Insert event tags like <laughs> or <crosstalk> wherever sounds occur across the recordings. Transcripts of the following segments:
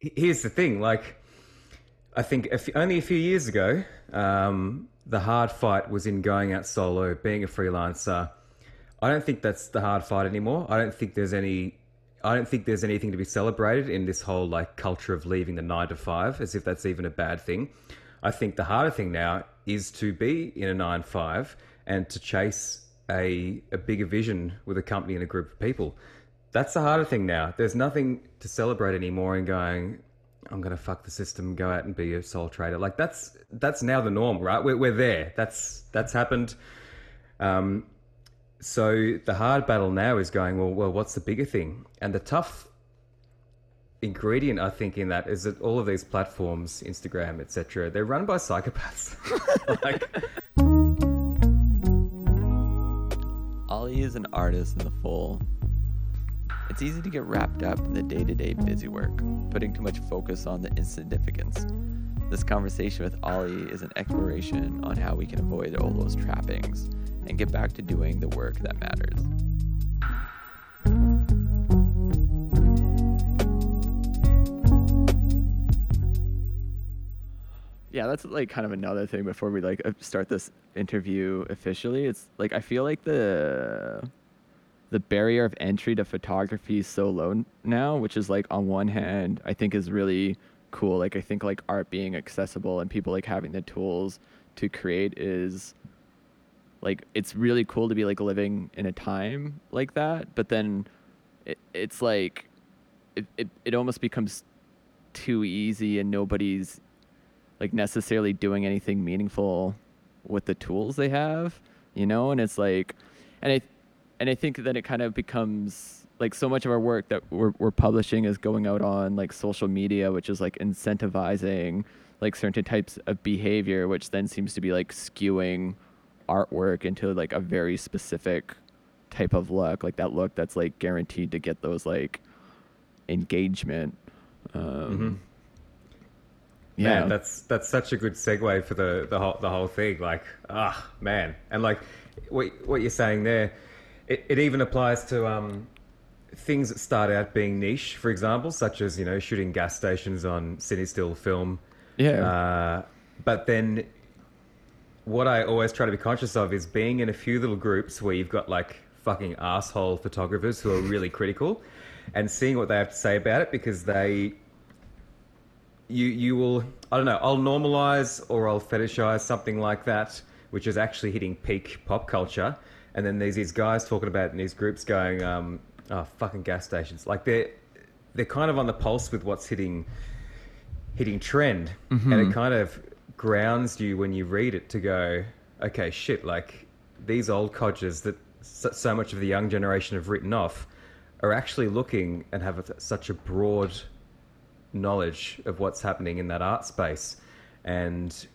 here's the thing like i think a f- only a few years ago um, the hard fight was in going out solo being a freelancer. I don't think that's the hard fight anymore. I don't think there's any i don't think there's anything to be celebrated in this whole like culture of leaving the nine to five as if that's even a bad thing. I think the harder thing now is to be in a nine five and to chase a, a bigger vision with a company and a group of people that's the harder thing now. There's nothing to celebrate anymore in going, I'm going to fuck the system, go out and be a sole trader. Like that's that's now the norm, right? We're, we're there. That's that's happened. Um, so the hard battle now is going, well, well, what's the bigger thing? And the tough ingredient, I think, in that is that all of these platforms, Instagram, etc., they're run by psychopaths. <laughs> like, Oli is an artist in the full it's easy to get wrapped up in the day to day busy work, putting too much focus on the insignificance. This conversation with Oli is an exploration on how we can avoid all those trappings and get back to doing the work that matters. Yeah, that's like kind of another thing before we like uh, start this interview officially. It's like I feel like the the barrier of entry to photography is so low now, which is like on one hand, I think is really cool. Like I think like art being accessible and people like having the tools to create is like it's really cool to be like living in a time like that. But then it, it's like it, it it almost becomes too easy and nobody's like necessarily doing anything meaningful with the tools they have, you know? And it's like and I and I think that it kind of becomes like so much of our work that we're, we're publishing is going out on like social media, which is like incentivizing like certain types of behavior, which then seems to be like skewing artwork into like a very specific type of look, like that look that's like guaranteed to get those like engagement. Um, mm-hmm. Yeah, man, that's that's such a good segue for the the whole the whole thing. Like, ah, man, and like what what you're saying there it, it even applies to um, things that start out being niche, for example, such as you know shooting gas stations on Cinestill film. Yeah. Uh, but then, what I always try to be conscious of is being in a few little groups where you've got like fucking asshole photographers who are really critical, and seeing what they have to say about it because they. You you will I don't know I'll normalize or I'll fetishize something like that, which is actually hitting peak pop culture and then there's these guys talking about in these groups going, um, "Oh, fucking gas stations!" Like they're they're kind of on the pulse with what's hitting hitting trend, mm-hmm. and it kind of grounds you when you read it to go, "Okay, shit!" Like these old codgers that so much of the young generation have written off are actually looking and have a, such a broad knowledge of what's happening in that art space, and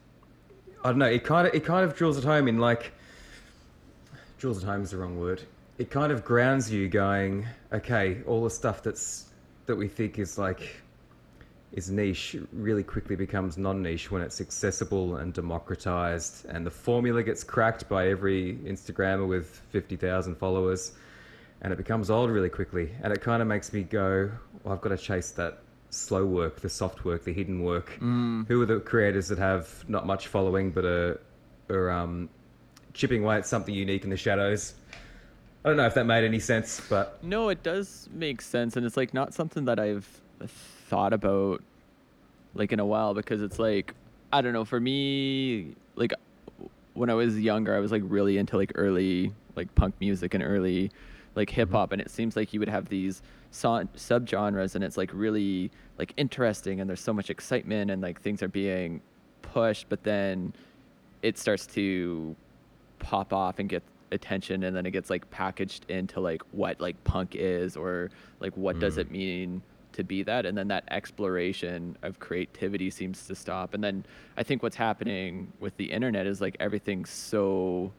I don't know. It kind of it kind of drills it home in like drills at home is the wrong word. It kind of grounds you, going, okay, all the stuff that's that we think is like is niche really quickly becomes non-niche when it's accessible and democratized, and the formula gets cracked by every Instagrammer with fifty thousand followers, and it becomes old really quickly. And it kind of makes me go, well, I've got to chase that slow work, the soft work, the hidden work. Mm. Who are the creators that have not much following but are, are um, chipping away at something unique in the shadows. I don't know if that made any sense, but no, it does make sense, and it's like not something that I've thought about like in a while because it's like I don't know. For me, like when I was younger, I was like really into like early like punk music and early like hip hop, mm-hmm. and it seems like you would have these so- subgenres, and it's like really like interesting, and there's so much excitement, and like things are being pushed, but then it starts to pop off and get attention and then it gets like packaged into like what like punk is or like what mm. does it mean to be that? And then that exploration of creativity seems to stop. And then i think what's happening with the internet is like everything's so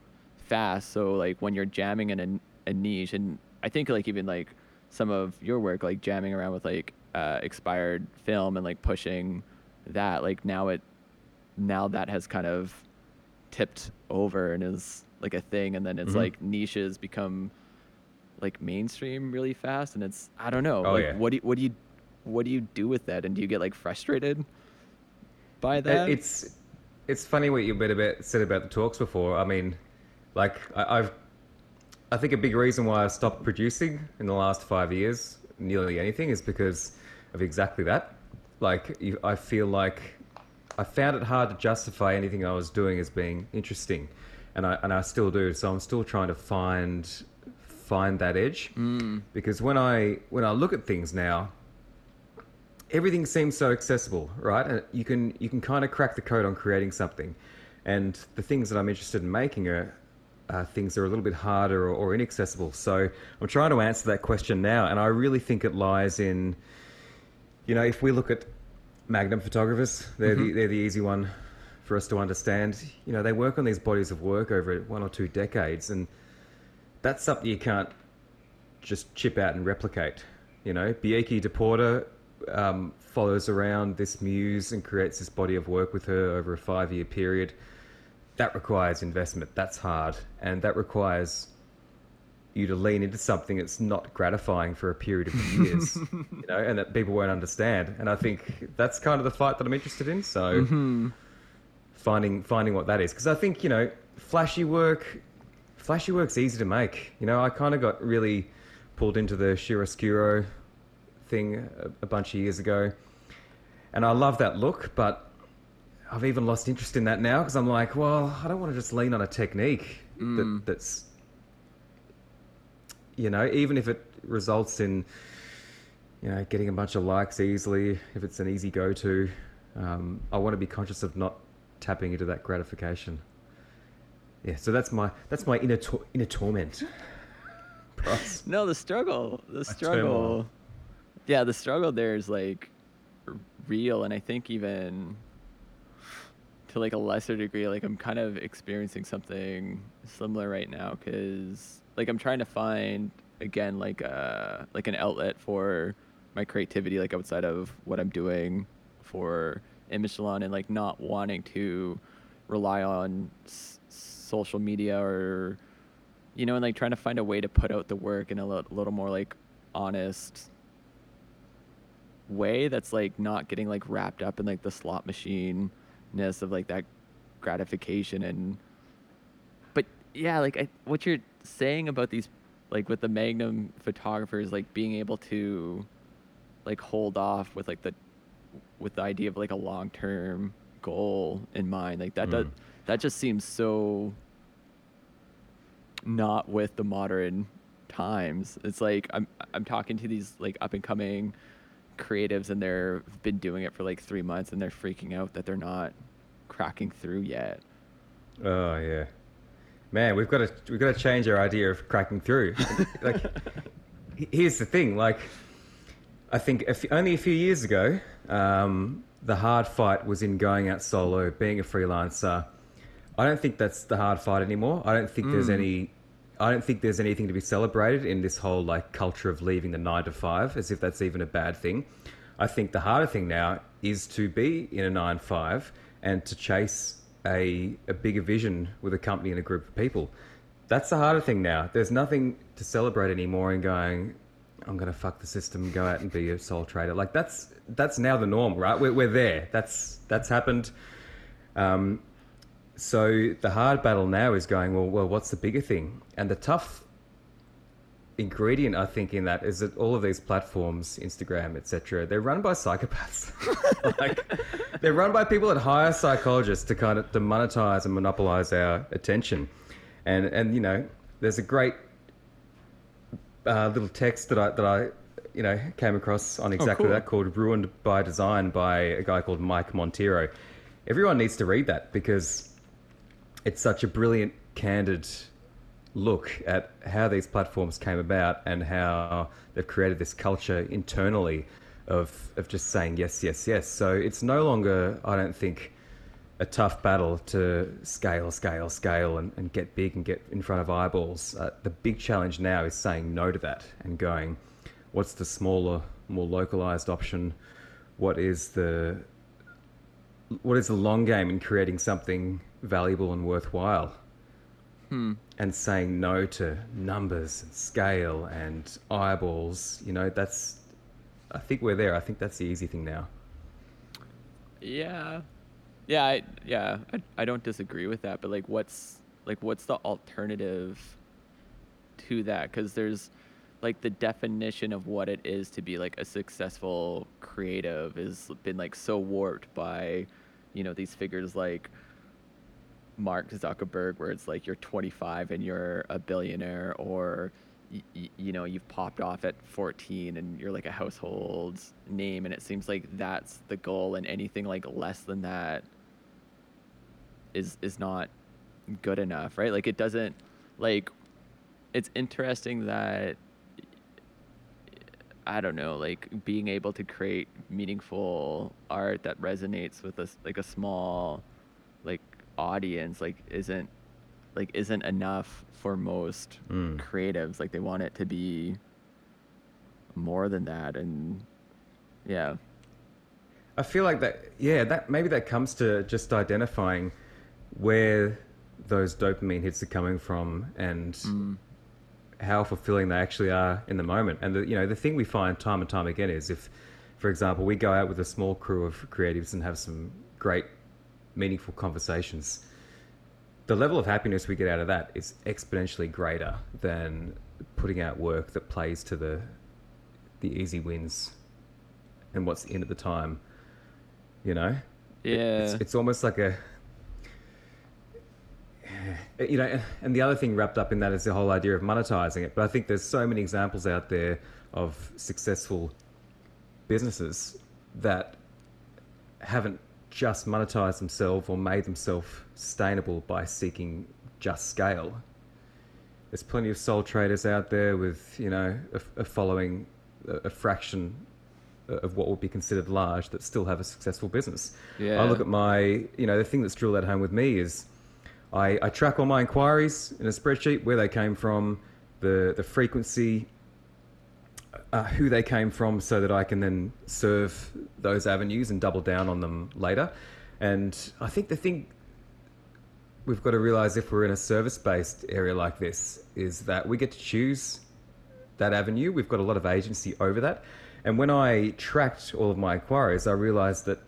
fast. So like when you're jamming in a, a niche and i think like even like some of your work like jamming around with like uh, expired film and like pushing that like now it now that has kind of tipped over and is like a thing and then it's mm-hmm. like niches become like mainstream really fast and it's I don't know oh, like yeah. what do you, what do you what do you do with that? And do you get like frustrated by that? It's it's funny what you bit said about the talks before. I mean, like I, I've I think a big reason why I stopped producing in the last five years, nearly anything, is because of exactly that. Like you, I feel like I found it hard to justify anything I was doing as being interesting, and I and I still do. So I'm still trying to find find that edge because when I when I look at things now, everything seems so accessible, right? And you can you can kind of crack the code on creating something, and the things that I'm interested in making are uh, things that are a little bit harder or, or inaccessible. So I'm trying to answer that question now, and I really think it lies in, you know, if we look at Magnum photographers, they're the, they're the easy one for us to understand. You know, they work on these bodies of work over one or two decades, and that's something you can't just chip out and replicate. You know, Bieke Depoorter um, follows around this muse and creates this body of work with her over a five year period. That requires investment. That's hard. And that requires you to lean into something that's not gratifying for a period of years, <laughs> you know, and that people won't understand. And I think that's kind of the fight that I'm interested in. So mm-hmm. finding finding what that is, because I think you know, flashy work, flashy work's easy to make. You know, I kind of got really pulled into the chiaroscuro thing a, a bunch of years ago, and I love that look, but I've even lost interest in that now because I'm like, well, I don't want to just lean on a technique that, mm. that's, you know, even if it results in, you know, getting a bunch of likes easily, if it's an easy go-to, um, I want to be conscious of not tapping into that gratification. Yeah, so that's my that's my inner tor- inner torment. <laughs> No, the struggle, the struggle. Yeah, the struggle there is like real, and I think even to like a lesser degree, like I'm kind of experiencing something similar right now because like I'm trying to find again like a like an outlet for my creativity, like outside of what I'm doing for Image Salon, and like not wanting to rely on s- social media or you know, and like trying to find a way to put out the work in a li- little more like honest way that's like not getting like wrapped up in like the slot machine ness of like that gratification and but yeah like I, what you're saying about these like with the magnum photographers like being able to like hold off with like the with the idea of like a long-term goal in mind like that does Mm. that just seems so not with the modern times. It's like I'm I'm talking to these like up and coming creatives and they're been doing it for like three months and they're freaking out that they're not cracking through yet. Oh yeah, man, we've got to we've got to change our idea of cracking through. <laughs> like, here's the thing. Like, I think a f- only a few years ago, um, the hard fight was in going out solo, being a freelancer. I don't think that's the hard fight anymore. I don't think there's any. I don't think there's anything to be celebrated in this whole like culture of leaving the nine to five, as if that's even a bad thing. I think the harder thing now is to be in a nine five and to chase a a bigger vision with a company and a group of people. That's the harder thing now. There's nothing to celebrate anymore in going. I'm gonna fuck the system, go out and be a sole trader. Like that's that's now the norm, right? We're we're there. That's that's happened. Um, so the hard battle now is going well. Well, what's the bigger thing? And the tough ingredient, I think, in that is that all of these platforms, Instagram, etc., they're run by psychopaths. <laughs> like they're run by people that hire psychologists to kind of to monetize and monopolize our attention. And and you know, there's a great uh, little text that I that I you know came across on exactly cool. that called "Ruined by Design" by a guy called Mike Monteiro. Everyone needs to read that because it's such a brilliant, candid look at how these platforms came about and how they've created this culture internally of of just saying yes, yes, yes. So it's no longer, I don't think, a tough battle to scale, scale, scale, and, and get big and get in front of eyeballs. Uh, the big challenge now is saying no to that and going, what's the smaller, more localized option? What is the what is the long game in creating something valuable and worthwhile? Hmm. And saying no to numbers and scale and eyeballs, you know, that's I think we're there. I think that's the easy thing now. Yeah, yeah, I, yeah. I, I don't disagree with that, but like, what's like what's the alternative to that? Because there's like the definition of what it is to be like a successful creative has been like so warped by, you know, these figures like Mark Zuckerberg, where it's like you're 25 and you're a billionaire, or y- you know you've popped off at 14 and you're like a household name, and it seems like that's the goal, and anything like less than that is is not good enough, right? Like it doesn't like it's interesting that I don't know, like being able to create meaningful art that resonates with a like a small audience like isn't like isn't enough for most Mm. creatives. Like they want it to be more than that and yeah. I feel like that, yeah, that maybe that comes to just identifying where those dopamine hits are coming from and Mm. how fulfilling they actually are in the moment. And the, you know, the thing we find time and time again is if, for example, we go out with a small crew of creatives and have some great, meaningful conversations, the level of happiness we get out of that is exponentially greater than putting out work that plays to the the easy wins and what's in at the time. You know, Yeah. it's, it's almost like a <sighs> you know and the other thing wrapped up in that is the whole idea of monetizing it but i think there's so many examples out there of successful businesses that haven't just monetized themselves or made themselves sustainable by seeking just scale there's plenty of sole traders out there with you know a, a following a, a fraction of what would be considered large that still have a successful business. Yeah. I look at my, you know, the thing that's drilled at home with me is I, I track all my inquiries in a spreadsheet, where they came from, the, the frequency, uh, who they came from, so that I can then serve those avenues and double down on them later. And I think the thing we've got to realize if we're in a service based area like this is that we get to choose that avenue. We've got a lot of agency over that. And when I tracked all of my inquiries, I realized that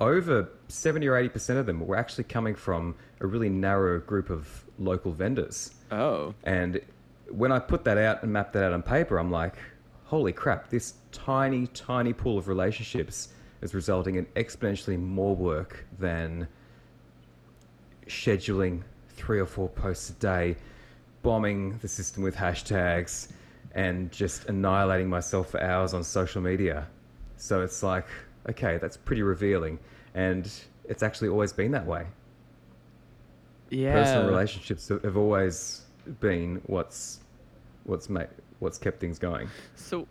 over 70 or 80% of them were actually coming from a really narrow group of local vendors. Oh. And when I put that out and mapped that out on paper, I'm like, holy crap, this tiny, tiny pool of relationships is resulting in exponentially more work than scheduling three or four posts a day, bombing the system with hashtags, and just annihilating myself for hours on social media. So it's like, okay, that's pretty revealing. And it's actually always been that way. Yeah. Personal relationships have always been what's what's made, what's kept things going. So,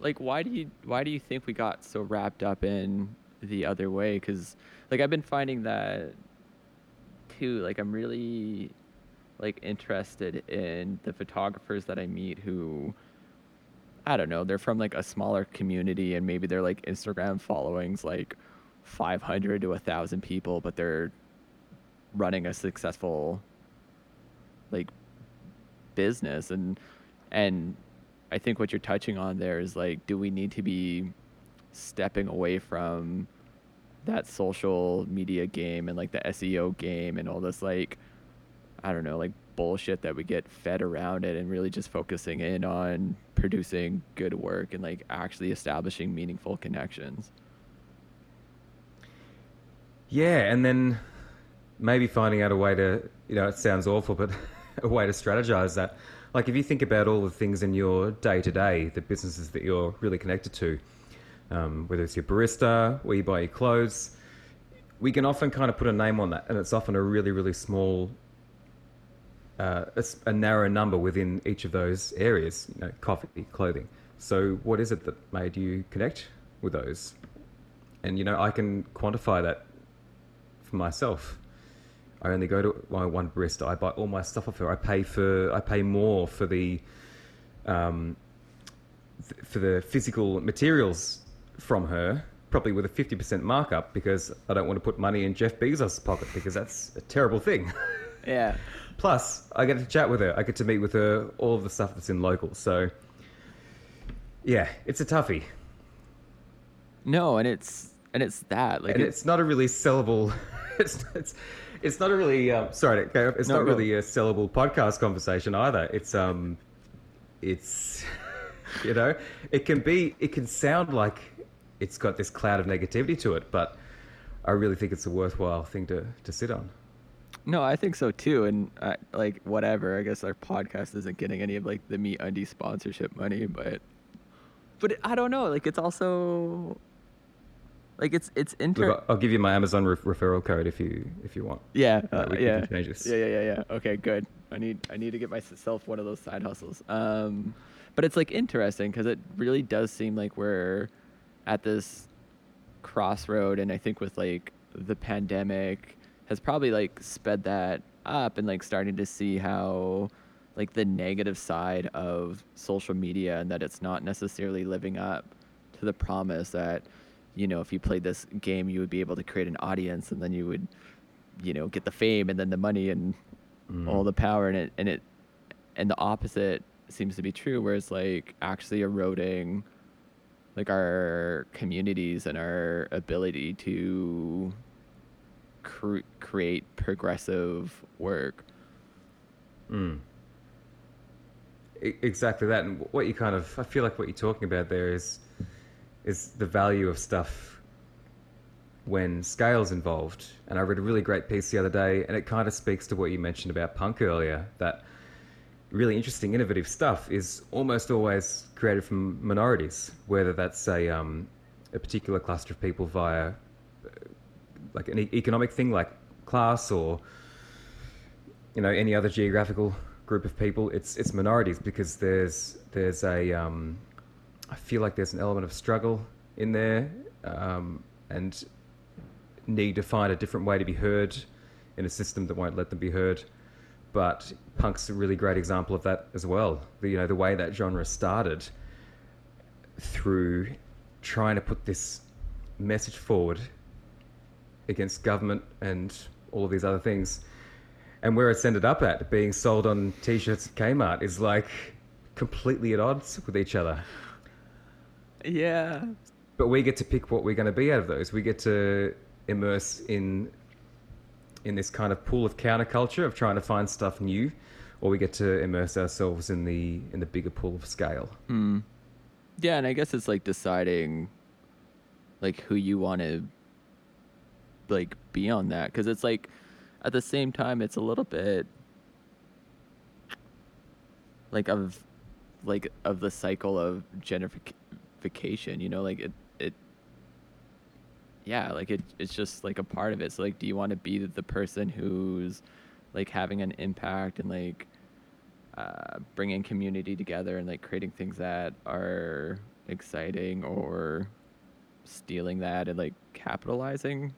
like, why do you why do you think we got so wrapped up in the other way? Because, like, I've been finding that too. Like, I'm really like interested in the photographers that I meet who. I don't know. They're from like a smaller community, and maybe they're like Instagram followings like 500 to a thousand people, but they're running a successful like business and and I think what you're touching on there is like do we need to be stepping away from that social media game and like the SEO game and all this like I don't know like bullshit that we get fed around it and really just focusing in on producing good work and like actually establishing meaningful connections. Yeah, and then maybe finding out a way to, you know, it sounds awful, but <laughs> a way to strategize that. Like if you think about all the things in your day to day, the businesses that you're really connected to, um, whether it's your barista, where you buy your clothes, we can often kind of put a name on that, and it's often a really, really small, uh, a narrow number within each of those areas. You know, coffee, clothing. So, what is it that made you connect with those? And you know, I can quantify that for myself. I only go to my one barista. I buy all my stuff off her. I pay for. I pay more for the, um, th- for the physical materials from her, probably with a fifty percent markup because I don't want to put money in Jeff Bezos' pocket because that's a terrible thing. <laughs> Yeah. Plus, I get to chat with her. I get to meet with her. All of the stuff that's in local. So, yeah, it's a toughie. No, and it's and it's that like and it- it's not a really sellable. <laughs> It's it's, it's not a really um, sorry. It's No, not go. really a sellable podcast conversation either. It's um, it's <laughs> you know, it can be. It can sound like it's got this cloud of negativity to it, but I really think it's a worthwhile thing to to sit on. No, I think so too. And uh, like whatever, I guess our podcast isn't getting any of like the Me Undie sponsorship money, but but I don't know. Like it's also like it's it's inter. Look, I'll give you my Amazon re- referral code if you if you want. yeah, Uh, uh, yeah, can change this. yeah, yeah, yeah, yeah. Okay, good. I need I need to get myself one of those side hustles. Um, but it's like interesting because it really does seem like we're at this crossroad, and I think with like the pandemic has probably like sped that up, and like starting to see how like the negative side of social media and that it's not necessarily living up to the promise that you know if you played this game you would be able to create an audience and then you would you know get the fame and then the money and all the power and it and it and the opposite seems to be true where it's like actually eroding like our communities and our ability to cre- create progressive work Mm. Exactly that, and what you kind of I feel like what you're talking about there is is the value of stuff when scale's involved. And I read a really great piece the other day, and it kind of speaks to what you mentioned about punk earlier. That really interesting, innovative stuff is almost always created from minorities, whether that's a um, a particular cluster of people via uh, like an economic thing like class or you know any other geographical group of people it's it's minorities because there's there's a um, I feel like there's an element of struggle in there um, and need to find a different way to be heard in a system that won't let them be heard but punk's a really great example of that as well the, you know the way that genre started through trying to put this message forward against government and all of these other things. And where it's ended up at, being sold on t shirts at Kmart, is like completely at odds with each other. Yeah But we get to pick what we're going to be out of those. We get to immerse in in this kind of pool of counterculture of trying to find stuff new, or we get to immerse ourselves in the in the bigger pool of scale. Hmm. Yeah, and I guess it's like deciding like who you want to like be on that because it's like at the same time it's a little bit like of like of the cycle of gentrification, you know, like it it yeah, like it it's just like a part of it. So like do you want to be the person who's like having an impact and like uh, bringing community together and like creating things that are exciting or stealing that and like capitalizing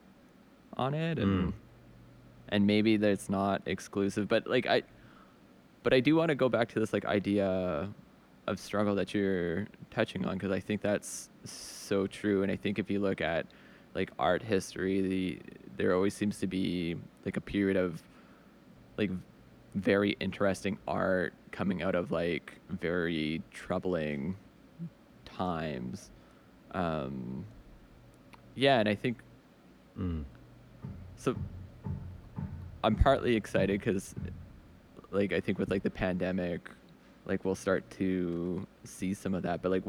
on it and Mm. and maybe that it's not exclusive but like i but i do want to go back to this like idea of struggle that you're touching on because i think that's so true and i think if you look at like art history the there always seems to be like a period of like very interesting art coming out of like very troubling times um yeah and i think Mm. so i'm partly excited because like i think with like the pandemic like we'll start to see some of that but like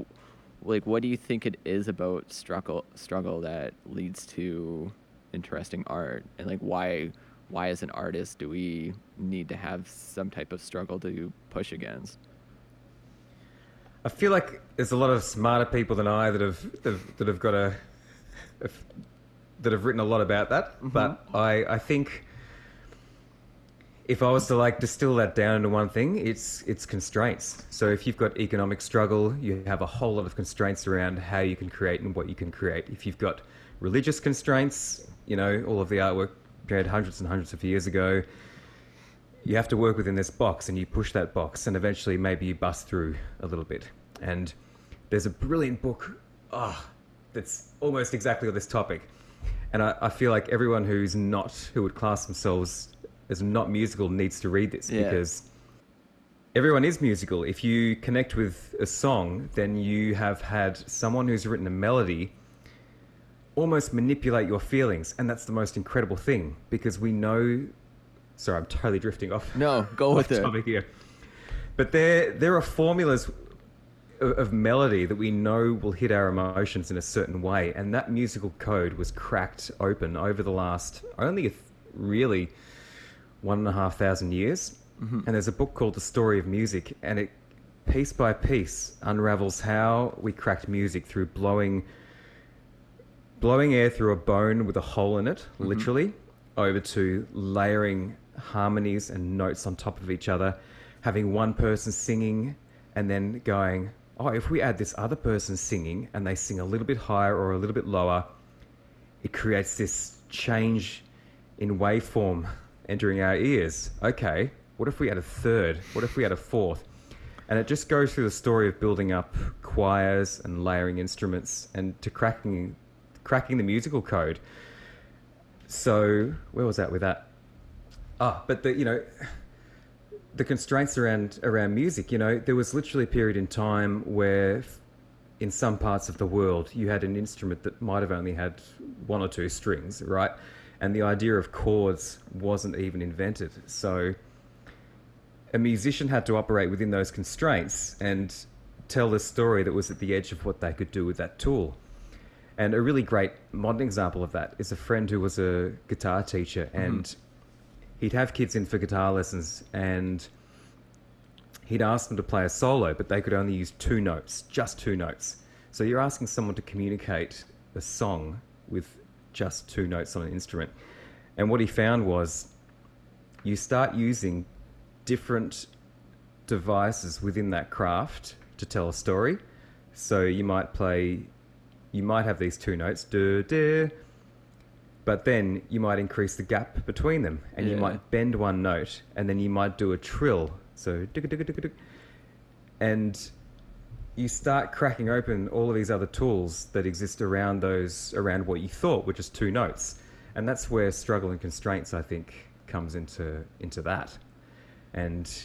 like what do you think it is about struggle struggle that leads to interesting art and like why why as an artist do we need to have some type of struggle to push against I feel like there's a lot of smarter people than I that have that have, that have got a that have written a lot about that. Mm-hmm. But I I think if I was to like distill that down into one thing, it's it's constraints. So if you've got economic struggle, you have a whole lot of constraints around how you can create and what you can create. If you've got religious constraints, you know, all of the artwork created hundreds and hundreds of years ago, you have to work within this box and you push that box and eventually maybe you bust through a little bit. And there's a brilliant book oh, that's almost exactly on this topic. And I, I feel like everyone who's not, who would class themselves as not musical needs to read this Yeah. because everyone is musical. If you connect with a song, then you have had someone who's written a melody almost manipulate your feelings, and that's the most incredible thing because we know. Sorry, I'm totally drifting off. No, go <laughs> with it. topic here. But there, there are formulas of, of melody that we know will hit our emotions in a certain way, and that musical code was cracked open over the last only really one and a half thousand years. Mm-hmm. And there's a book called The Story of Music, and it piece by piece unravels how we cracked music through blowing blowing air through a bone with a hole in it, mm-hmm. literally, over to layering harmonies and notes on top of each other, having one person singing and then going, oh, if we add this other person singing and they sing a little bit higher or a little bit lower, it creates this change in waveform entering our ears. Okay, what if we had a third? What if we had a fourth? And it just goes through the story of building up choirs and layering instruments and to cracking cracking the musical code. So where was that with that? Ah, but the you know the constraints around around music. You know, there was literally a period in time where, in some parts of the world, you had an instrument that might have only had one or two strings, right? And the idea of chords wasn't even invented. So a musician had to operate within those constraints and tell the story that was at the edge of what they could do with that tool. And a really great modern example of that is a friend who was a guitar teacher, mm-hmm. and he'd have kids in for guitar lessons, and he'd ask them to play a solo, but they could only use two notes, just two notes. So you're asking someone to communicate a song with just two notes on an instrument. And what he found was you start using different devices within that craft to tell a story. So you might play, you might have these two notes, duh, duh, but then you might increase the gap between them and you might bend one note and then you might do a trill. So, and you start cracking open all of these other tools that exist around those, around what you thought were just two notes. And that's where struggle and constraints, I think, comes into, into that and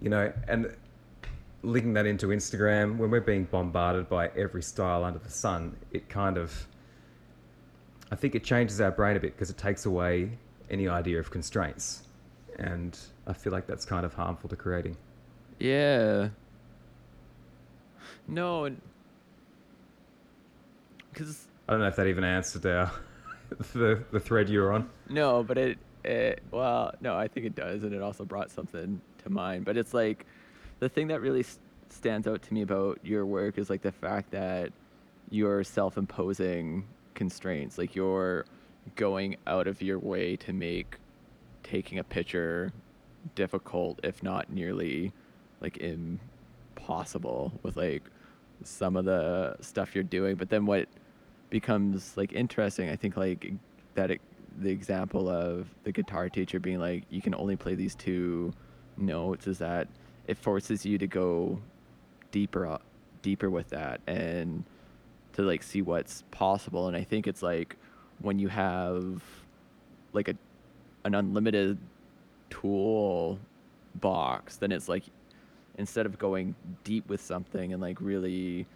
you know and linking that into instagram when we're being bombarded by every style under the sun it kind of i think it changes our brain a bit because it takes away any idea of constraints and i feel like that's kind of harmful to creating Yeah. No, because i don't know if that even answered our <laughs> the, the thread you were on no, but it, it, well, no, I think it does, and it also brought something to mind. But it's like the thing that really s- stands out to me about your work is like the fact that you're self-imposing constraints, like you're going out of your way to make taking a picture difficult, if not nearly like impossible, with like some of the stuff you're doing. But then what becomes like interesting, I think, like that it, the example of the guitar teacher being like, you can only play these two notes, is that it forces you to go deeper, uh, deeper with that and to like see what's possible. And I think it's like when you have like a an unlimited tool box, then it's like instead of going deep with something and like really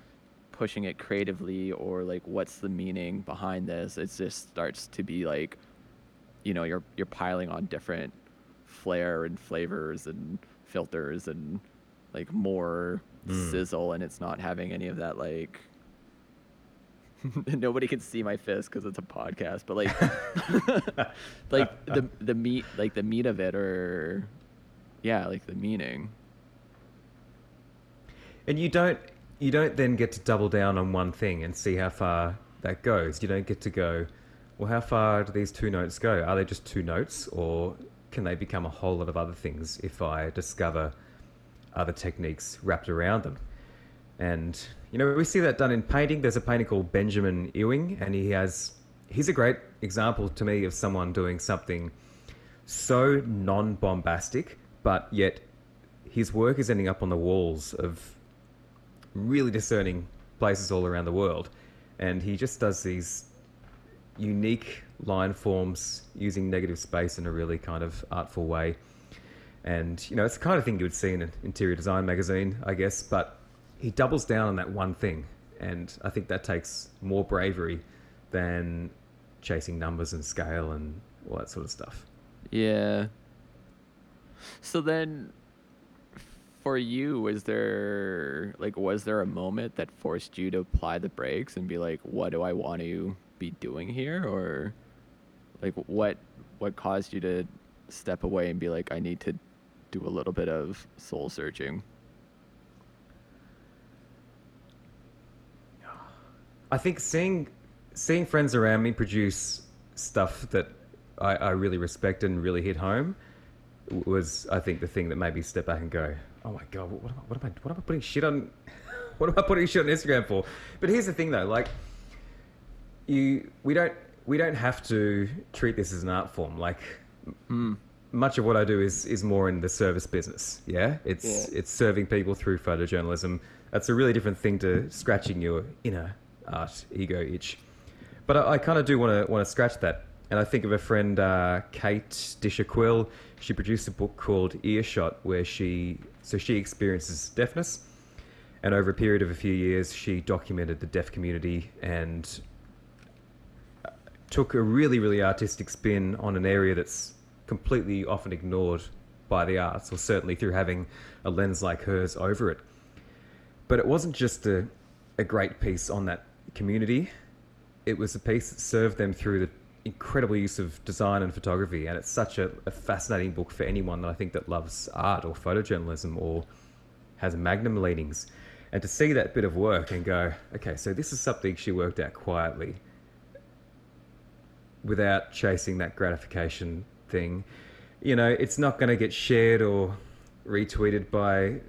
pushing it creatively or like what's the meaning behind this, it just starts to be like you know, you're you're piling on different flair and flavors and filters and like more Mm. sizzle and it's not having any of that like <laughs> nobody can see my fist because it's a podcast but like <laughs> <laughs> like the the meat like the meat of it or yeah like the meaning and you don't you don't then get to double down on one thing and see how far that goes. You don't get to go well how far do these two notes go? Are they just two notes or can they become a whole lot of other things if i discover other techniques wrapped around them? And you know we see that done in painting. There's a painter called benjamin ewing and he has he's a great example to me of someone doing something so non-bombastic but yet his work is ending up on the walls of really discerning places all around the world. And he just does these unique line forms using negative space in a really kind of artful way. And you know, it's the kind of thing you would see in an interior design magazine, I guess. But he doubles down on that one thing, and I think that takes more bravery than chasing numbers and scale and all that sort of stuff. Yeah. So then for you, was there like was there a moment that forced you to apply the brakes and be like, what do I want to be doing here? Or like what what caused you to step away and be like, I need to do a little bit of soul searching? I think seeing seeing friends around me produce stuff that I, I really respect and really hit home was, I think, the thing that made me step back and go, "Oh my god, what, am I, what am I, what am I putting shit on? <laughs> What am I putting shit on Instagram for?" But here's the thing, though, like you, we don't, we don't have to treat this as an art form. Like, Mm. much of what I do is is more in the service business. Yeah, it's Yeah. it's serving people through photojournalism. That's a really different thing to scratching your inner art ego itch. But I, I kind of do want to want to scratch that. And I think of a friend, uh, Kate Disher Quill. She produced a book called Earshot, where she so she experiences deafness, and over a period of a few years, she documented the deaf community and uh, took a really, really artistic spin on an area that's completely often ignored by the arts, or certainly through having a lens like hers over it. But it wasn't just a, a great piece on that community, it was a piece that served them through the incredible use of design and photography. And it's such a, a fascinating book for anyone that I think that loves art or photojournalism or has magnum leanings. And to see that bit of work and go, okay, so this is something she worked out quietly without chasing that gratification thing, you know, it's not going to get shared or retweeted by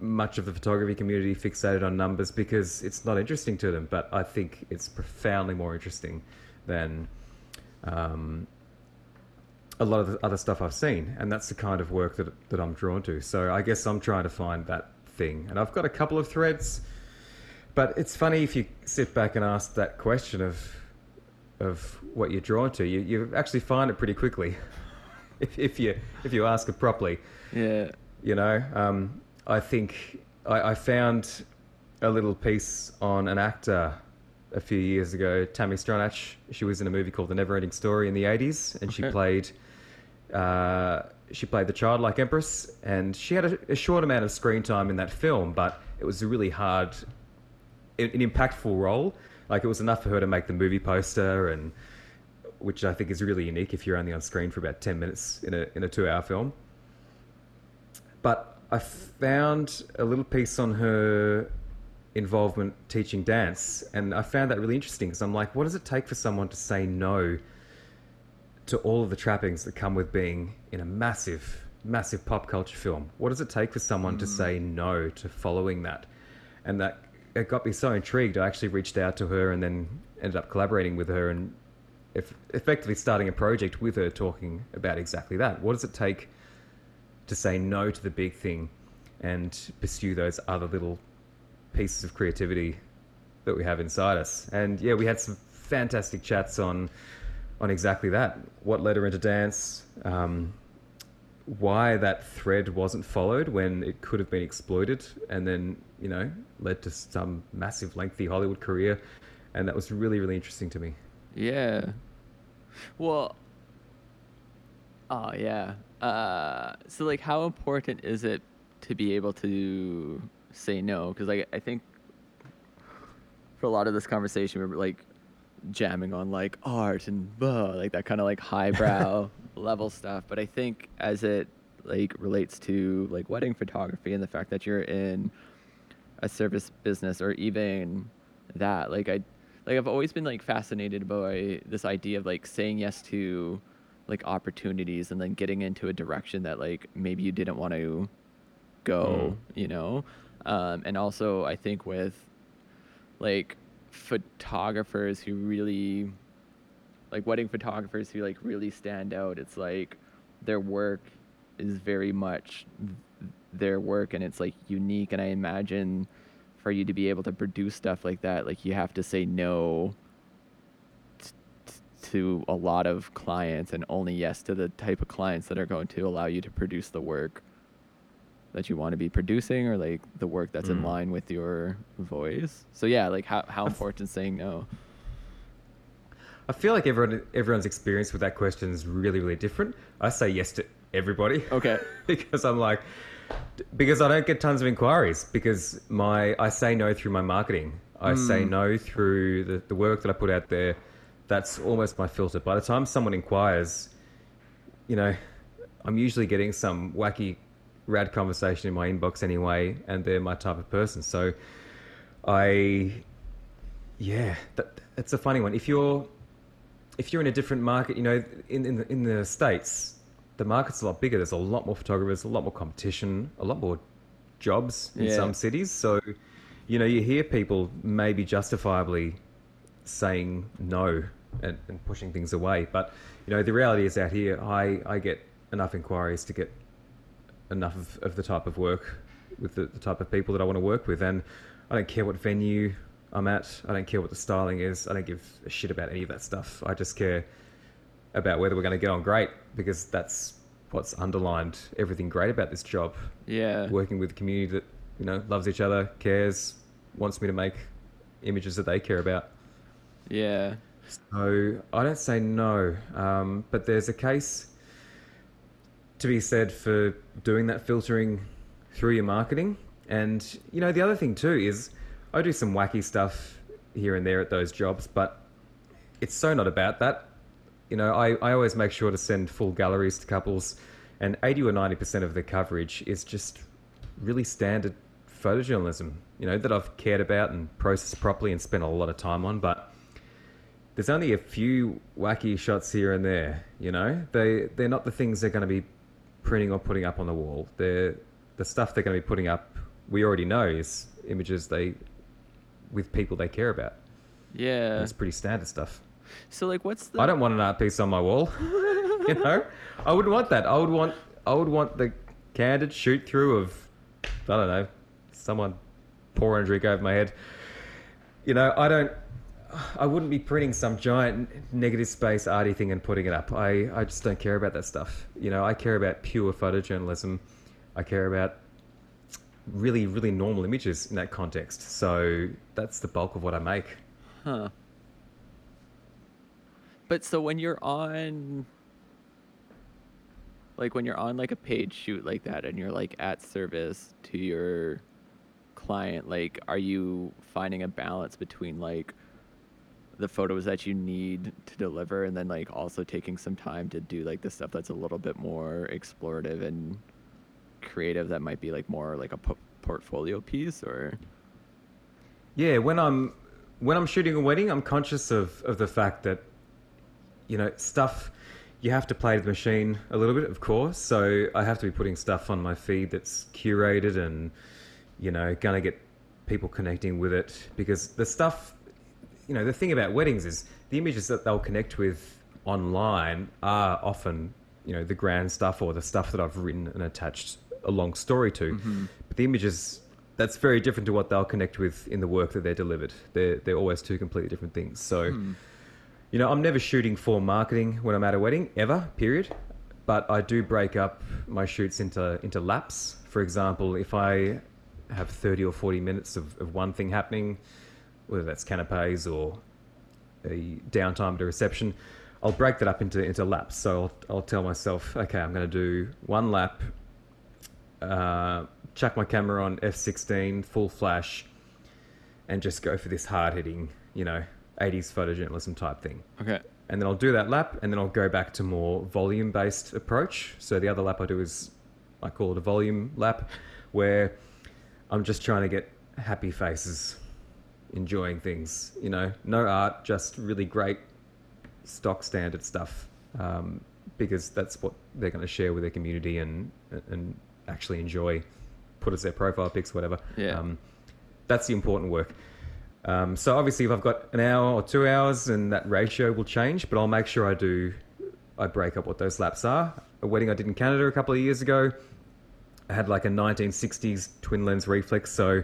much of the photography community fixated on numbers because it's not interesting to them. But I think it's profoundly more interesting than um, a lot of the other stuff I've seen, and that's the kind of work that that I'm drawn to. So I guess I'm trying to find that thing, and I've got a couple of threads. But it's funny if you sit back and ask that question of of what you're drawn to, you, you actually find it pretty quickly <laughs> if, if you if you ask it properly. Yeah. You know, um, I think I, I found a little piece on an actor a few years ago, Tami Stronach. She was in a movie called The Neverending Story in the '80s, and she played uh, she played the childlike empress, and she had a, a short amount of screen time in that film, but it was a really hard, an an impactful role. Like it was enough for her to make the movie poster, and which I think is really unique if you're only on screen for about ten minutes in a in a two hour film. But I found a little piece on her involvement teaching dance, and I found that really interesting because I'm like, what does it take for someone to say no to all of the trappings that come with being in a massive, massive pop culture film? What does it take for someone to hmm. say no to following that? And that it got me so intrigued. I actually reached out to her and then ended up collaborating with her and eff- effectively starting a project with her talking about exactly that. What does it take to say no to the big thing and pursue those other little pieces of creativity that we have inside us? And yeah, we had some fantastic chats on on exactly that. What led her into dance? Um, why that thread wasn't followed when it could have been exploited, and then you know led to some massive, lengthy Hollywood career, and that was really, really interesting to me. Yeah. Well. Oh yeah. Uh, so like, how important is it to be able to say no? Because like, I think for a lot of this conversation, we're like jamming on like art and blah, like that kind of like highbrow <laughs> level stuff. But I think as it like relates to like wedding photography and the fact that you're in a service business or even that like i like i've always been like fascinated by this idea of like saying yes to like opportunities and then getting into a direction that like maybe you didn't want to go mm. you know um, and also i think with like photographers who really like wedding photographers who like really stand out it's like their work is very much th- their work and it's like unique. And i imagine for you to be able to produce stuff like that like you have to say no to a lot of clients and only yes to the type of clients that are going to allow you to produce the work that you want to be producing or like the work that's in Mm. line with your voice. So yeah, like how how important saying no. I feel like everyone everyone's experience with that question is really really different. I say yes to everybody. Okay. <laughs> because I'm like because I don't get tons of inquiries because my I say no through my marketing. I say no through the, the work that I put out there. That's almost my filter. By the time someone inquires, you know, I'm usually getting some wacky rad conversation in my inbox anyway, and they're my type of person. So I yeah, that, it's a funny one. If you're if you're in a different market, you know, in in the, in the states, the market's a lot bigger. There's a lot more photographers, a lot more competition, a lot more jobs in Yeah. some cities. So, you know, you hear people maybe justifiably saying no and, and pushing things away. But you know, the reality is out here, I I get enough inquiries to get enough of, of the type of work with the, the type of people that I want to work with, and I don't care what venue I'm at. I don't care what the styling is. I don't give a shit about any of that stuff. I just care about whether we're going to get on great because that's what's underlined everything great about this job. Yeah. Working with a community that you know loves each other, cares, wants me to make images that they care about. Yeah. So I don't say no, um, but there's a case to be said for doing that filtering through your marketing. And you know, the other thing too is I do some wacky stuff here and there at those jobs, but it's so not about that. You know, I, I always make sure to send full galleries to couples, and 80 or 90% of the coverage is just really standard photojournalism, you know, that I've cared about and processed properly and spent a lot of time on. But there's only a few wacky shots here and there, you know? They, they're not the things they're going to be printing or putting up on the wall. They're the stuff they're going to be putting up, we already know is images they, with people they care about. Yeah. It's pretty standard stuff. So like what's the I don't want an art piece on my wall. <laughs> you know, I wouldn't want that. I would want I would want the candid shoot through of I don't know someone pouring a drink over my head. You know, I don't. <sighs> I wouldn't be printing some giant negative space arty thing and putting it up. I, I just don't care about that stuff. You know, I care about pure photojournalism. I care about really, really normal images in that context. So that's the bulk of what I make. Huh. But so when you're on like when you're on like a paid shoot like that and you're like at service to your client, like are you finding a balance between like the photos that you need to deliver and then like also taking some time to do like the stuff that's a little bit more explorative and creative that might be like more like a po- portfolio piece or Yeah, when I'm when I'm shooting a wedding, I'm conscious of, of the fact that you know stuff you have to play the machine a little bit, of course. So I have to be putting stuff on my feed that's curated and you know gonna get people connecting with it because the stuff you know the thing about weddings is the images that they'll connect with online are often you know the grand stuff or the stuff that I've written and attached a long story to. Mm-hmm. But the images that's very different to what they'll connect with in the work that they're delivered. They're they're always two completely different things. So hmm. you know, I'm never shooting for marketing when I'm at a wedding ever. Period. But I do break up my shoots into into laps. For example, if I have 30 or 40 minutes of, of one thing happening, whether that's canapes or a downtime at a reception, I'll break that up into into laps. So I'll, I'll tell myself, okay, I'm going to do one lap, uh, chuck my camera on f16 full flash, and just go for this hard hitting, you know, 80s photojournalism type thing. okay And then I'll do that lap, and then I'll go back to more volume based approach. So the other lap I do is I call it a volume lap, where I'm just trying to get happy faces, enjoying things. You know, no art, just really great stock standard stuff, um, because that's what they're going to share with their community and and actually enjoy, put as their profile pics, whatever. Yeah. Um, that's the important work. Um, so obviously, if I've got an hour or two hours, and that ratio will change, but I'll make sure I do. I break up what those laps are. A wedding I did in Canada a couple of years ago, I had like a 1960s twin lens reflex, so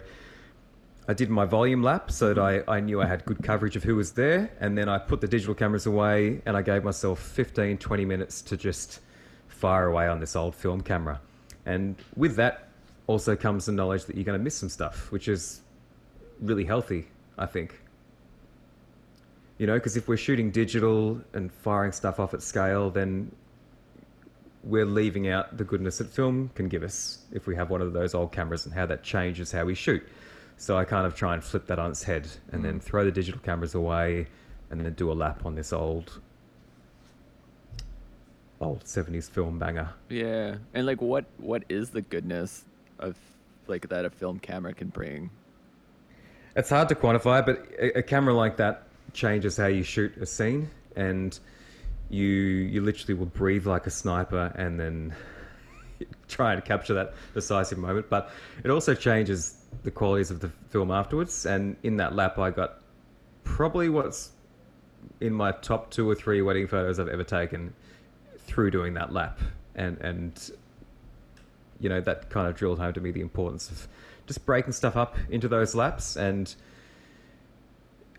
I did my volume lap so that I, I knew I had good coverage of who was there. And then I put the digital cameras away and I gave myself 15, 20 minutes to just fire away on this old film camera. And with that also comes the knowledge that you're going to miss some stuff, which is really healthy, I think. You know, because if we're shooting digital and firing stuff off at scale, then we're leaving out the goodness that film can give us if we have one of those old cameras and how that changes how we shoot. So I kind of try and flip that on its head and mm. then throw the digital cameras away and then do a lap on this old old 70s film banger. Yeah. And like what what is the goodness of like that a film camera can bring? It's hard to quantify, but a, a camera like that changes how you shoot a scene and you you literally will breathe like a sniper and then <laughs> try and capture that decisive moment but it also changes the qualities of the film afterwards and in that lap i got probably what's in my top two or three wedding photos i've ever taken through doing that lap. And and you know that kind of drilled home to me the importance of just breaking stuff up into those laps and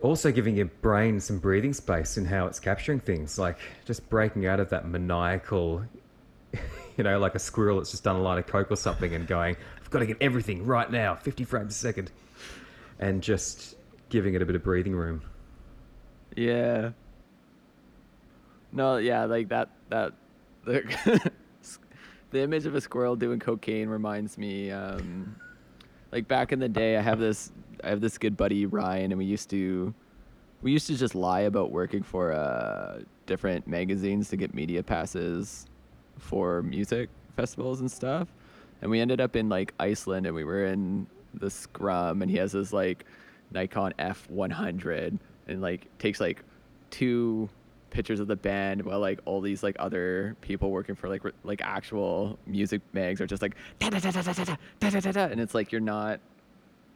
also giving your brain some breathing space in how it's capturing things, like just breaking out of that maniacal, you know, like a squirrel that's just done a line of coke or something and going, I've got to get everything right now, 50 frames a second, and just giving it a bit of breathing room. Yeah. No, yeah, like that, that, the, <laughs> the image of a squirrel doing cocaine reminds me, um, like back in the day, I have this I have this good buddy Ryan, and we used to we used to just lie about working for uh, different magazines to get media passes for music festivals and stuff. And we ended up in like Iceland, and we were in the Scrum, and he has this like Nikon F100, and like takes like two pictures of the band while like all these like other people working for like re- like actual music mags are just like da da da da da da da da da and it's like you're not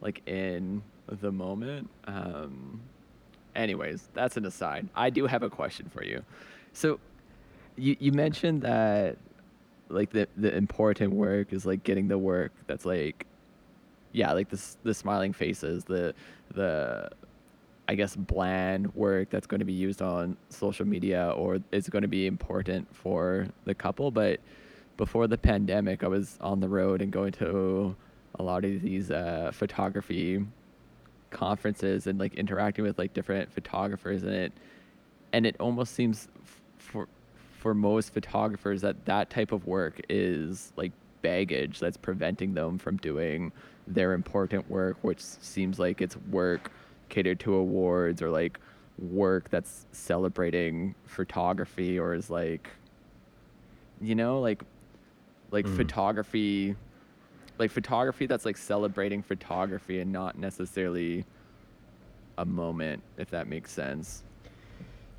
like in the moment. Um, anyways, that's an aside. I do have a question for you. So, you you mentioned that like the the important work is like getting the work that's like, yeah, like the the smiling faces, the the I guess bland work that's going to be used on social media or is going to be important for the couple. But before the pandemic, I was on the road and going to a lot of these uh, photography conferences and like interacting with like different photographers and it and it almost seems for for most photographers that that type of work is like baggage that's preventing them from doing their important work which seems like it's work catered to awards or like work that's celebrating photography or is like you know like like mm. photography like photography that's like celebrating photography and not necessarily a moment, if that makes sense.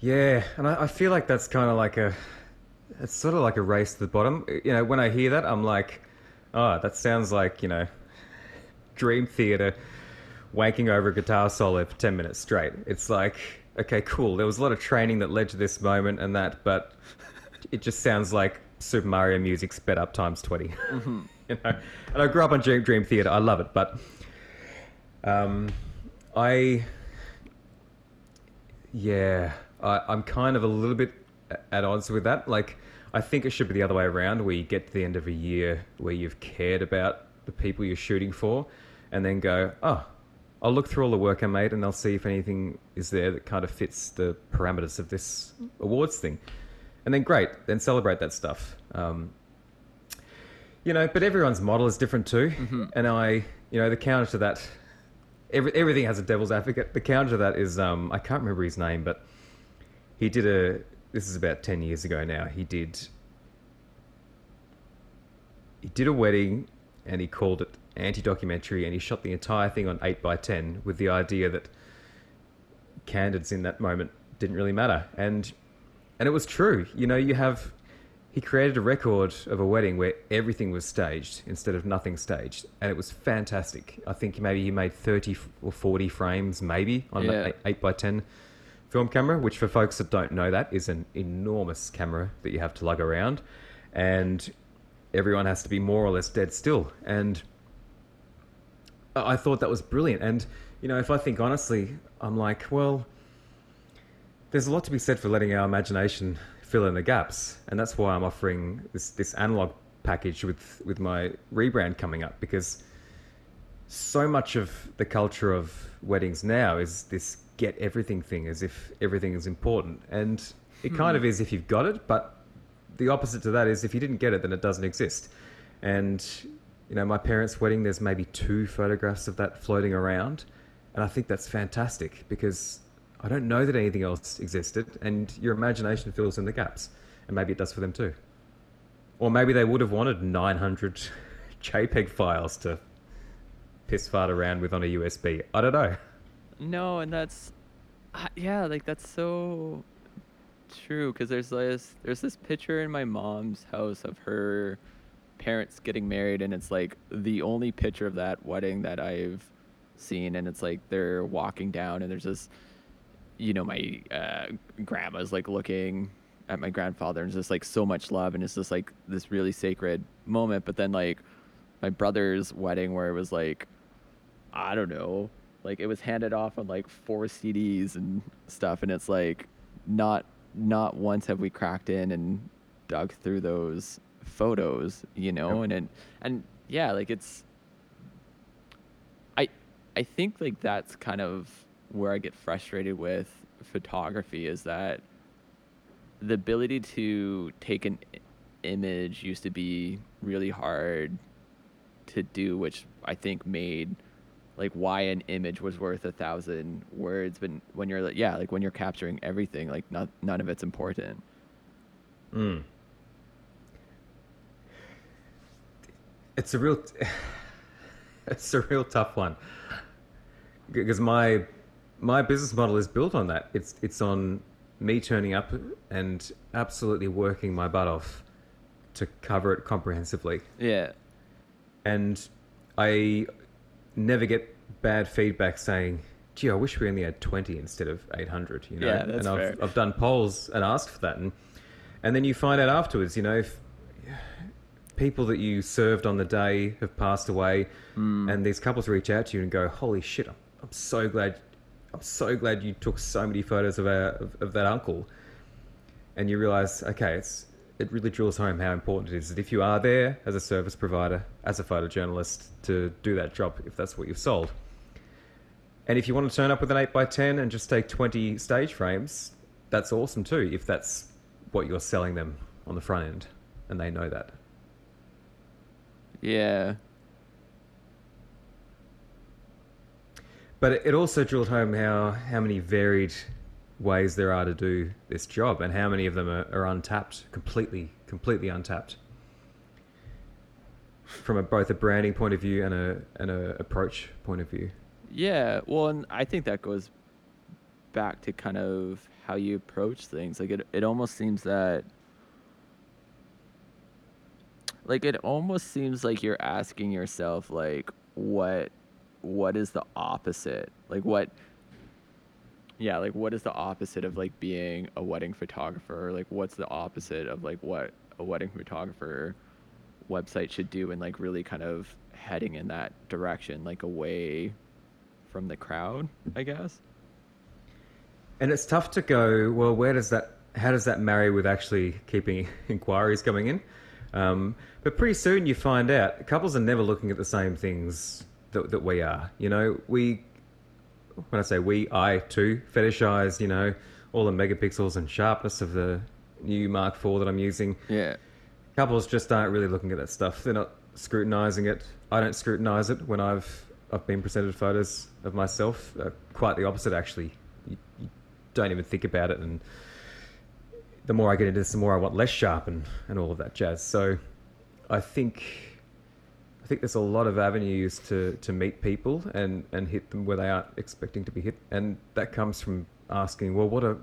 Yeah, and I, I feel like that's kind of like a, it's sort of like a race to the bottom. You know, when I hear that, I'm like, oh, that sounds like you know, dream theater, wanking over a guitar solo for ten minutes straight. It's like, okay, cool. There was a lot of training that led to this moment and that, but <laughs> it just sounds like Super Mario music sped up times 20 mm-hmm. <laughs> you know, and I grew up on Dream, Dream Theater. I love it, but um, I, yeah, I, I'm kind of a little bit at odds with that. Like, I think it should be the other way around, where you get to the end of a year where you've cared about the people you're shooting for, and then go, oh, I'll look through all the work I made, and I'll see if anything is there that kind of fits the parameters of this awards thing, and then great, then celebrate that stuff. Um, you know, but everyone's model is different too. Mm-hmm. And I, you know, the counter to that, every, everything has a devil's advocate. The counter to that is, um, I can't remember his name, but he did a, this is about 10 years ago now, he did, he did a wedding and he called it anti-documentary and he shot the entire thing on 8 by 10 with the idea that candids in that moment didn't really matter. And, and it was true. You know, you have he created a record of a wedding where everything was staged instead of nothing staged, and it was fantastic. I think maybe he made thirty or forty frames, maybe on yeah. eight by ten film camera, which for folks that don't know that is an enormous camera that you have to lug around, and everyone has to be more or less dead still. And I thought that was brilliant. And, you know, if I think honestly, I'm like, well, there's a lot to be said for letting our imagination fill in the gaps. And that's why I'm offering this, this analog package with, with my rebrand coming up because so much of the culture of weddings now is this get everything thing as if everything is important. And it kind hmm. of is if you've got it, but the opposite to that is if you didn't get it, then it doesn't exist. And you know, my parents' wedding, there's maybe two photographs of that floating around, and I think that's fantastic because I don't know that anything else existed, and your imagination fills in the gaps, and maybe it does for them too. Or maybe they would have wanted 900 <laughs> JPEG files to piss fart around with on a USB. I don't know. No, and that's yeah, like that's so true because there's this there's this picture in my mom's house of her parents getting married and it's like the only picture of that wedding that I've seen and it's like they're walking down and there's this you know my uh, grandma's like looking at my grandfather and it's just like so much love and it's just like this really sacred moment but then like my brother's wedding where it was like I don't know like it was handed off on like four CDs and stuff and it's like not not once have we cracked in and dug through those photos you know Yep. and and and yeah like it's i i think like that's kind of where i get frustrated with photography is that the ability to take an image used to be really hard to do which i think made like why an image was worth a thousand words but when you're like yeah like when you're capturing everything like not, none of it's important Mm. It's a real, <laughs> it's a real tough one because my my business model is built on that. It's it's on me turning up and absolutely working my butt off to cover it comprehensively, yeah and I never get bad feedback saying. Gee, I wish we only had twenty instead of eight hundred. You know, Yeah, that's and I've fair. I've done polls and asked for that, and and then you find out afterwards. You know, if people that you served on the day have passed away, mm. and these couples reach out to you and go, "Holy shit! I'm, I'm so glad, I'm so glad you took so many photos of our of, of that uncle." And you realize, okay, it's it really drills home how important it is that if you are there as a service provider, as a photojournalist, to do that job, if that's what you've sold. And if you want to turn up with an 8x10 and just take 20 stage frames, that's awesome too, if that's what you're selling them on the front end and they know that. yeah But it- also drilled home how, how many varied ways there are to do this job and how many of them are, are untapped, completely, completely untapped. From a, both a branding point of view and a, and a approach point of view. Yeah, well, and I think that goes back to kind of how you approach things. Like it, it almost seems that, like it almost seems like you're asking yourself, like, what, what is the opposite? Like what? Yeah, like what is the opposite of like being a wedding photographer? Like what's the opposite of like what a wedding photographer website should do and like really kind of heading in that direction, like away from the crowd, I guess. And it's tough to go, well, where does that, how does that marry with actually keeping <laughs> inquiries coming in? Um, but pretty soon you find out couples are never looking at the same things that, that we are. You know, we, when I say we, I too fetishize, you know, all the megapixels and sharpness of the new Mark IV that I'm using. Yeah. Couples just aren't really looking at that stuff. They're not scrutinizing it. I don't scrutinize it when I've I've been presented photos of myself. Uh, quite the opposite, actually. You, you don't even think about it, and the more I get into this, the more I want less sharp and, and all of that jazz. So, I think think there's a lot of avenues to, to meet people and, and hit them where they aren't expecting to be hit, and that comes from asking, well, what are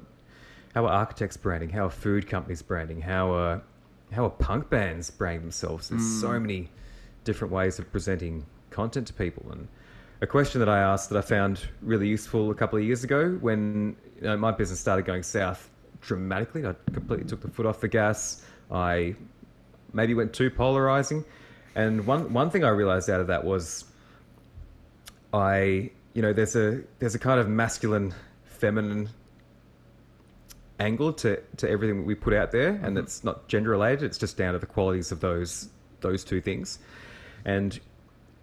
how are architects branding? How are food companies branding? How are how are punk bands branding themselves? There's so mm. many different ways of presenting content to people. And a question that I asked that I found really useful a couple of years ago when you know, my business started going south dramatically. I completely took the foot off the gas. I maybe went too polarizing. And one one thing I realized out of that was I, you know, there's a there's a kind of masculine, feminine angle to to everything we put out there, and it's not gender related. It's just down to the qualities of those those two things, and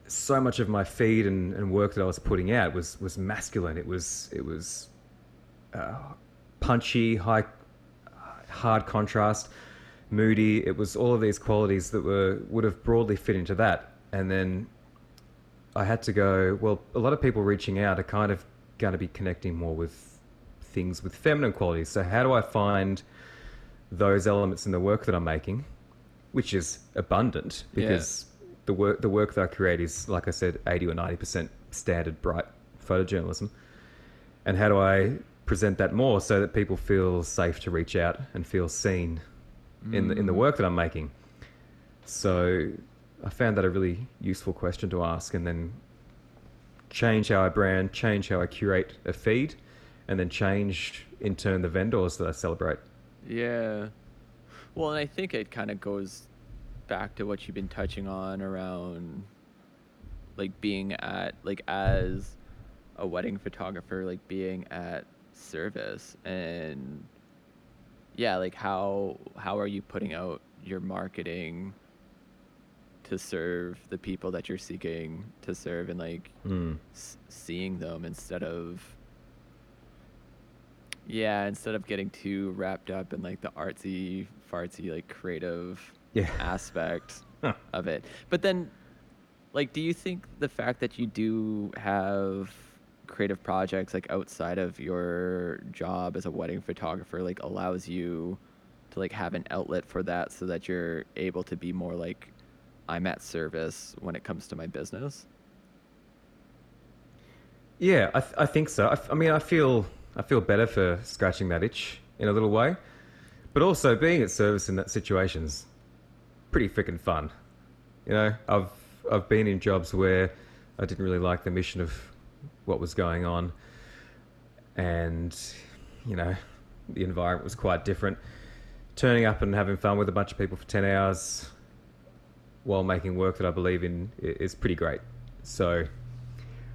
so much of my feed and, and work that I was putting out was was masculine. It was it was uh, punchy, high, hard contrast, moody. It was all of these qualities that were would have broadly fit into that, and then I had to go. Well, a lot of people reaching out are kind of going to be connecting more with things with feminine qualities. So how do I find those elements in the work that I'm making, which is abundant because yeah. the work the work that I create is, like I said, eighty or ninety percent standard bright photojournalism. And how do I present that more so that people feel safe to reach out and feel seen mm. in the in the mm. work that I'm making? So I found that a really useful question to ask, and then change how I brand, change how I curate a feed, and then change in turn the vendors that I celebrate. Yeah. Well, and I think it kind of goes back to what you've been touching on around like being at like as a wedding photographer like being at service and yeah like how how are you putting out your marketing to serve the people that you're seeking to serve and like mm. s- seeing them instead of yeah instead of getting too wrapped up in like the artsy fartsy like creative yeah. <laughs> aspect huh. of it but then like do you think the fact that you do have creative projects like outside of your job as a wedding photographer like allows you to like have an outlet for that so that you're able to be more like I'm at service when it comes to my business? Yeah, I, th- I think so. I, f- I mean, I feel I feel better for scratching that itch in a little way, but also being at service in that situation's pretty freaking fun. You know, I've I've been in jobs where I didn't really like the mission of what was going on, and you know, the environment was quite different. Turning up and having fun with a bunch of people for ten hours while making work that I believe in is pretty great. So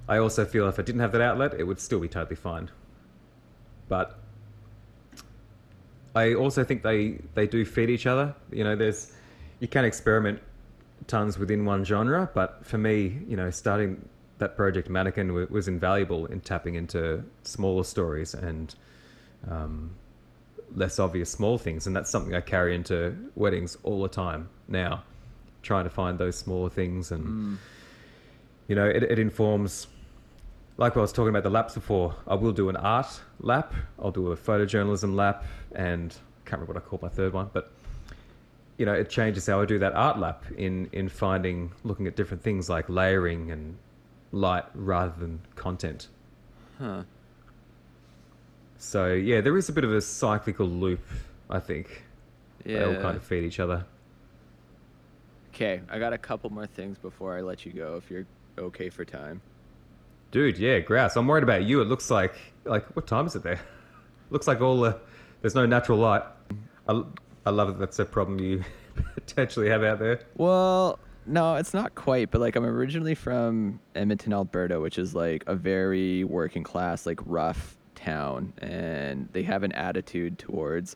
I also feel if I didn't have that outlet, it would still be totally fine. But I also think they they do feed each other. You know, there's you can experiment tons within one genre, but for me, you know, starting that project Mannequin was invaluable in tapping into smaller stories and um, less obvious small things, and that's something I carry into weddings all the time now trying to find those smaller things and mm. you know it, it informs like I was talking about the laps before, I will do an art lap, I'll do a photojournalism lap, and I can't remember what I called my third one, but you know, it changes how I do that art lap in in finding, looking at different things like layering and light rather than content. Huh. So yeah, there is a bit of a cyclical loop, I think. Yeah. They all kind of feed each other. Okay, I got a couple more things before I let you go. If you're okay for time. Dude, yeah, grouse. I'm worried about you. It looks like like what time is it there? <laughs> looks like all the there's no natural light. I, I love that that's a problem you <laughs> potentially have out there. Well, no, it's not quite, but like I'm originally from Edmonton, Alberta, which is like a very working class, like rough town, and they have an attitude towards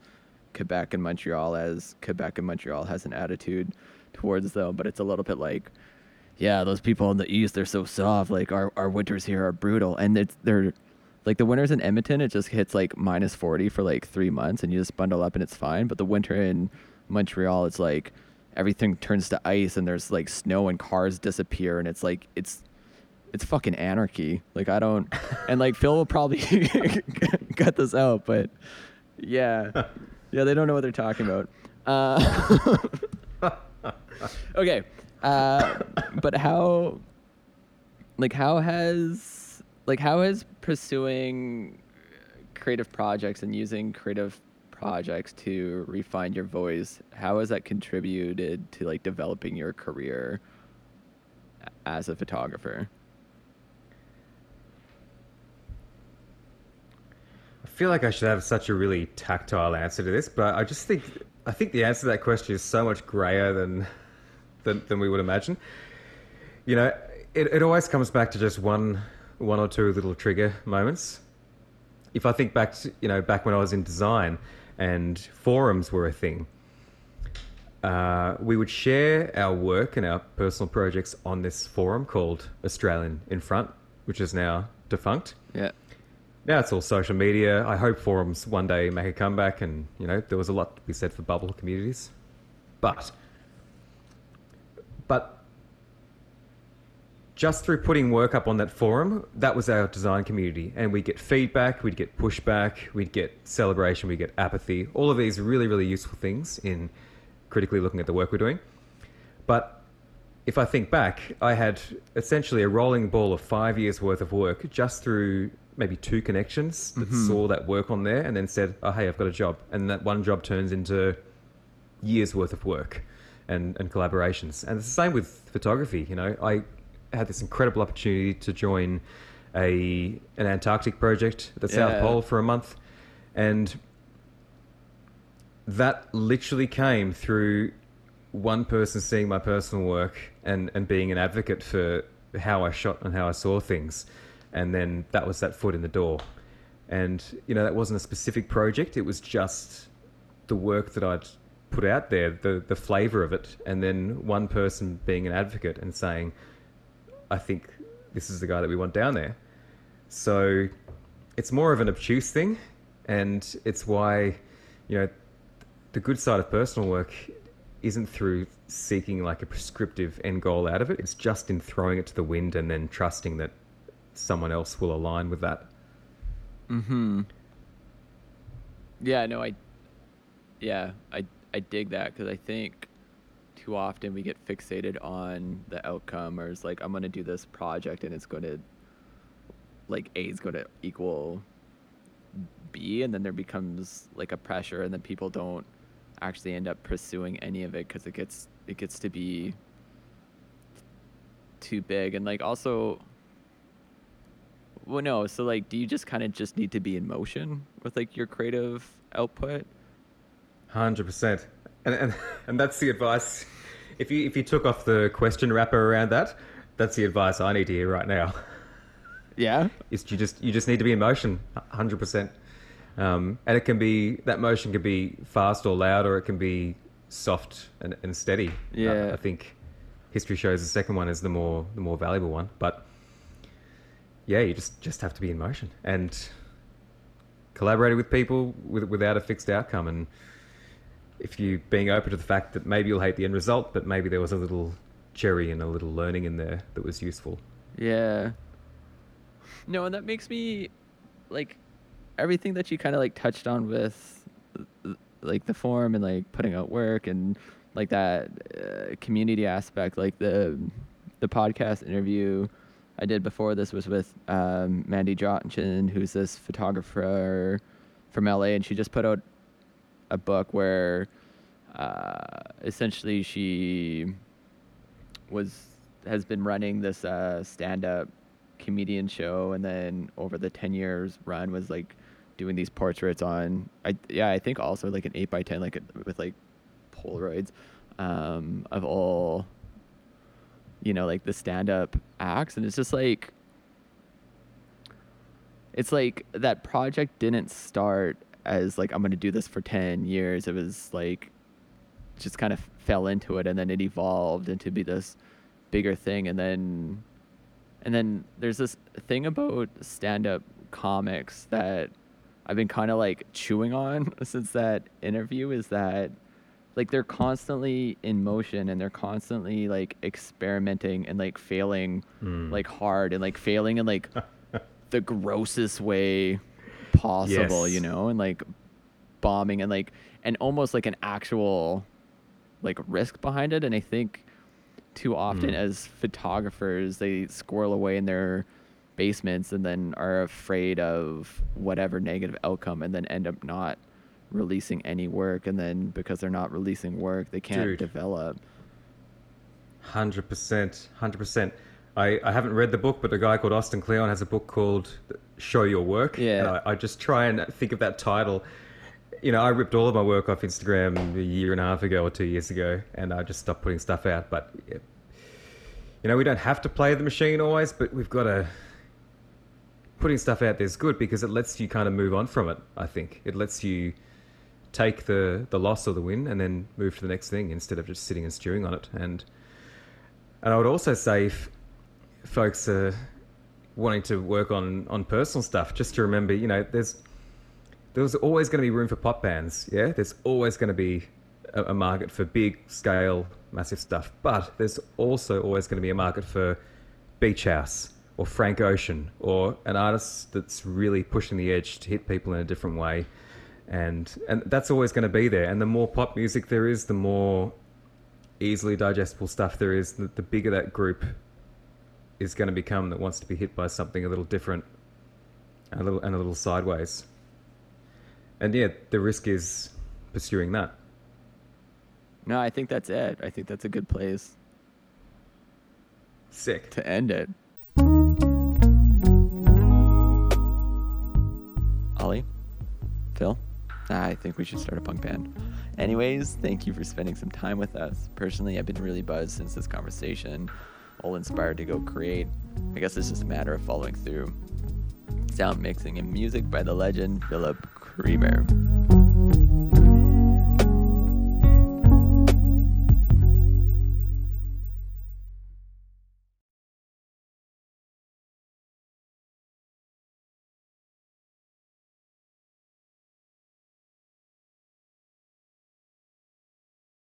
Quebec and Montreal as Quebec and Montreal has an attitude towards them, but it's a little bit like, yeah, those people in the east they're so soft. Like our our winters here are brutal, and it's they're like the winters in Edmonton it just hits like minus forty for like three months, and you just bundle up and it's fine. But the winter in Montreal, it's like everything turns to ice, and there's like snow, and cars disappear, and it's like it's it's fucking anarchy. Like I don't, <laughs> and like Phil will probably <laughs> cut this out, but yeah, <laughs> yeah, they don't know what they're talking about. Uh, okay. Uh, but how, like, how has, like, how has pursuing creative projects and using creative projects to refine your voice, how has that contributed to, like, developing your career as a photographer? I feel like I should have such a really tactile answer to this, but I just think I think the answer to that question is so much grayer than than, than we would imagine. You know, it, it always comes back to just one one or two little trigger moments. If I think back to, you know, back when I was in design and forums were a thing, uh, we would share our work and our personal projects on this forum called Australian Infront, which is now defunct. Yeah. Now it's all social media. I hope forums one day make a comeback, and you know there was a lot to be said for bubble communities, but but just through putting work up on that forum, that was our design community, and we'd get feedback, we'd get pushback, we'd get celebration, we'd get apathy. All of these really really useful things in critically looking at the work we're doing. But if I think back, I had essentially a rolling ball of five years worth of work just through maybe two connections that mm-hmm. saw that work on there and then said, oh, hey, I've got a job. And that one job turns into years worth of work and, and collaborations. And it's the same with photography. You know, I had this incredible opportunity to join a an Antarctic project at the South Pole for a month. And that literally came through one person seeing my personal work and, and being an advocate for how I shot and how I saw things. And then that was that foot in the door. And, you know, that wasn't a specific project, it was just the work that I'd put out there, the, the flavor of it. And then one person being an advocate and saying, I think this is the guy that we want down there. So it's more of an obtuse thing. And it's why, you know, the good side of personal work isn't through seeking like a prescriptive end goal out of it. It's just in throwing it to the wind and then trusting that someone else will align with that. Mm-hmm. Yeah, no, I, yeah, I, I dig that because I think too often we get fixated on the outcome, or it's like I'm gonna do this project and it's going to, like A is going to equal B, and then there becomes like a pressure, and then people don't actually end up pursuing any of it because it gets it gets to be too big, and like also well, no. So, like, do you just kind of just need to be in motion with like your creative output? Hundred percent, and and <laughs> and that's the advice. If you if you took off the question wrapper around that, that's the advice I need to hear right now. Yeah. Is you just you just need to be in motion, hundred percent. Um, and it can be that motion can be fast or loud, or it can be soft and, and steady. Yeah. I think history shows the second one is the more the more valuable one. But yeah, you just just have to be in motion and collaborating with people with, without a fixed outcome. And if you being open to the fact that maybe you'll hate the end result, but maybe there was a little cherry and a little learning in there that was useful. Yeah. No, and that makes me like everything that you kind of like touched on with uh, like the form and like putting out work and like that uh, community aspect like the the podcast interview I did before this was with um, Mandee Johnson who's this photographer from LA and she just put out a book where uh, essentially she was has been running this uh, stand up comedian show and then over the 10 years run was like doing these portraits on I yeah I think also like an 8 by 10 like with like polaroids um, of all you know like the stand up acts. And it's just like it's like that project didn't start as like I'm going to do this for 10 years it was like just kind of fell into it and then it evolved into be this bigger thing and then and then there's this thing about stand-up comics that I've been kind of like chewing on <laughs> since that interview is that like they're constantly in motion and they're constantly like experimenting and like failing Mm. like hard and like failing in like <laughs> the grossest way possible, you know, and like bombing and like and almost like an actual like risk behind it and I think too often Mm. as photographers they squirrel away in their basements and then are afraid of whatever negative outcome and then end up not releasing any work and then because they're not releasing work they can't Dude. develop Hundred percent, hundred percent. I I haven't read the book, but a guy called Austin Kleon has a book called "Show Your Work." Yeah. and I, I just try and think of that title. You know, I ripped all of my work off Instagram a year and a half ago or two years ago, and I just stopped putting stuff out. But yeah, you know, we don't have to play the machine always, but we've got to. Putting stuff out there is good because it lets you kind of move on from it. I think it lets you take the the loss or the win and then move to the next thing instead of just sitting and stewing on it. And and I would also say if folks are wanting to work on on personal stuff, just to remember, you know, there's there's always going to be room for pop bands. Yeah, there's always going to be a, a market for big scale, massive stuff. But there's also always going to be a market for beach house or Frank Ocean or an artist that's really pushing the edge to hit people in a different way. And and that's always going to be there. And the more pop music there is, the more easily digestible stuff there is, the, the bigger that group is going to become that wants to be hit by something a little different, a little and a little sideways. And yeah, the risk is pursuing that. No, I think that's it. I think that's a good place Sick. to end it. Oli, Phil, I think we should start a punk band. Anyways, thank you for spending some time with us. Personally, I've been really buzzed since this conversation, all inspired to go create. I guess it's just a matter of following through. Sound mixing and music by the legend Philip Creamer.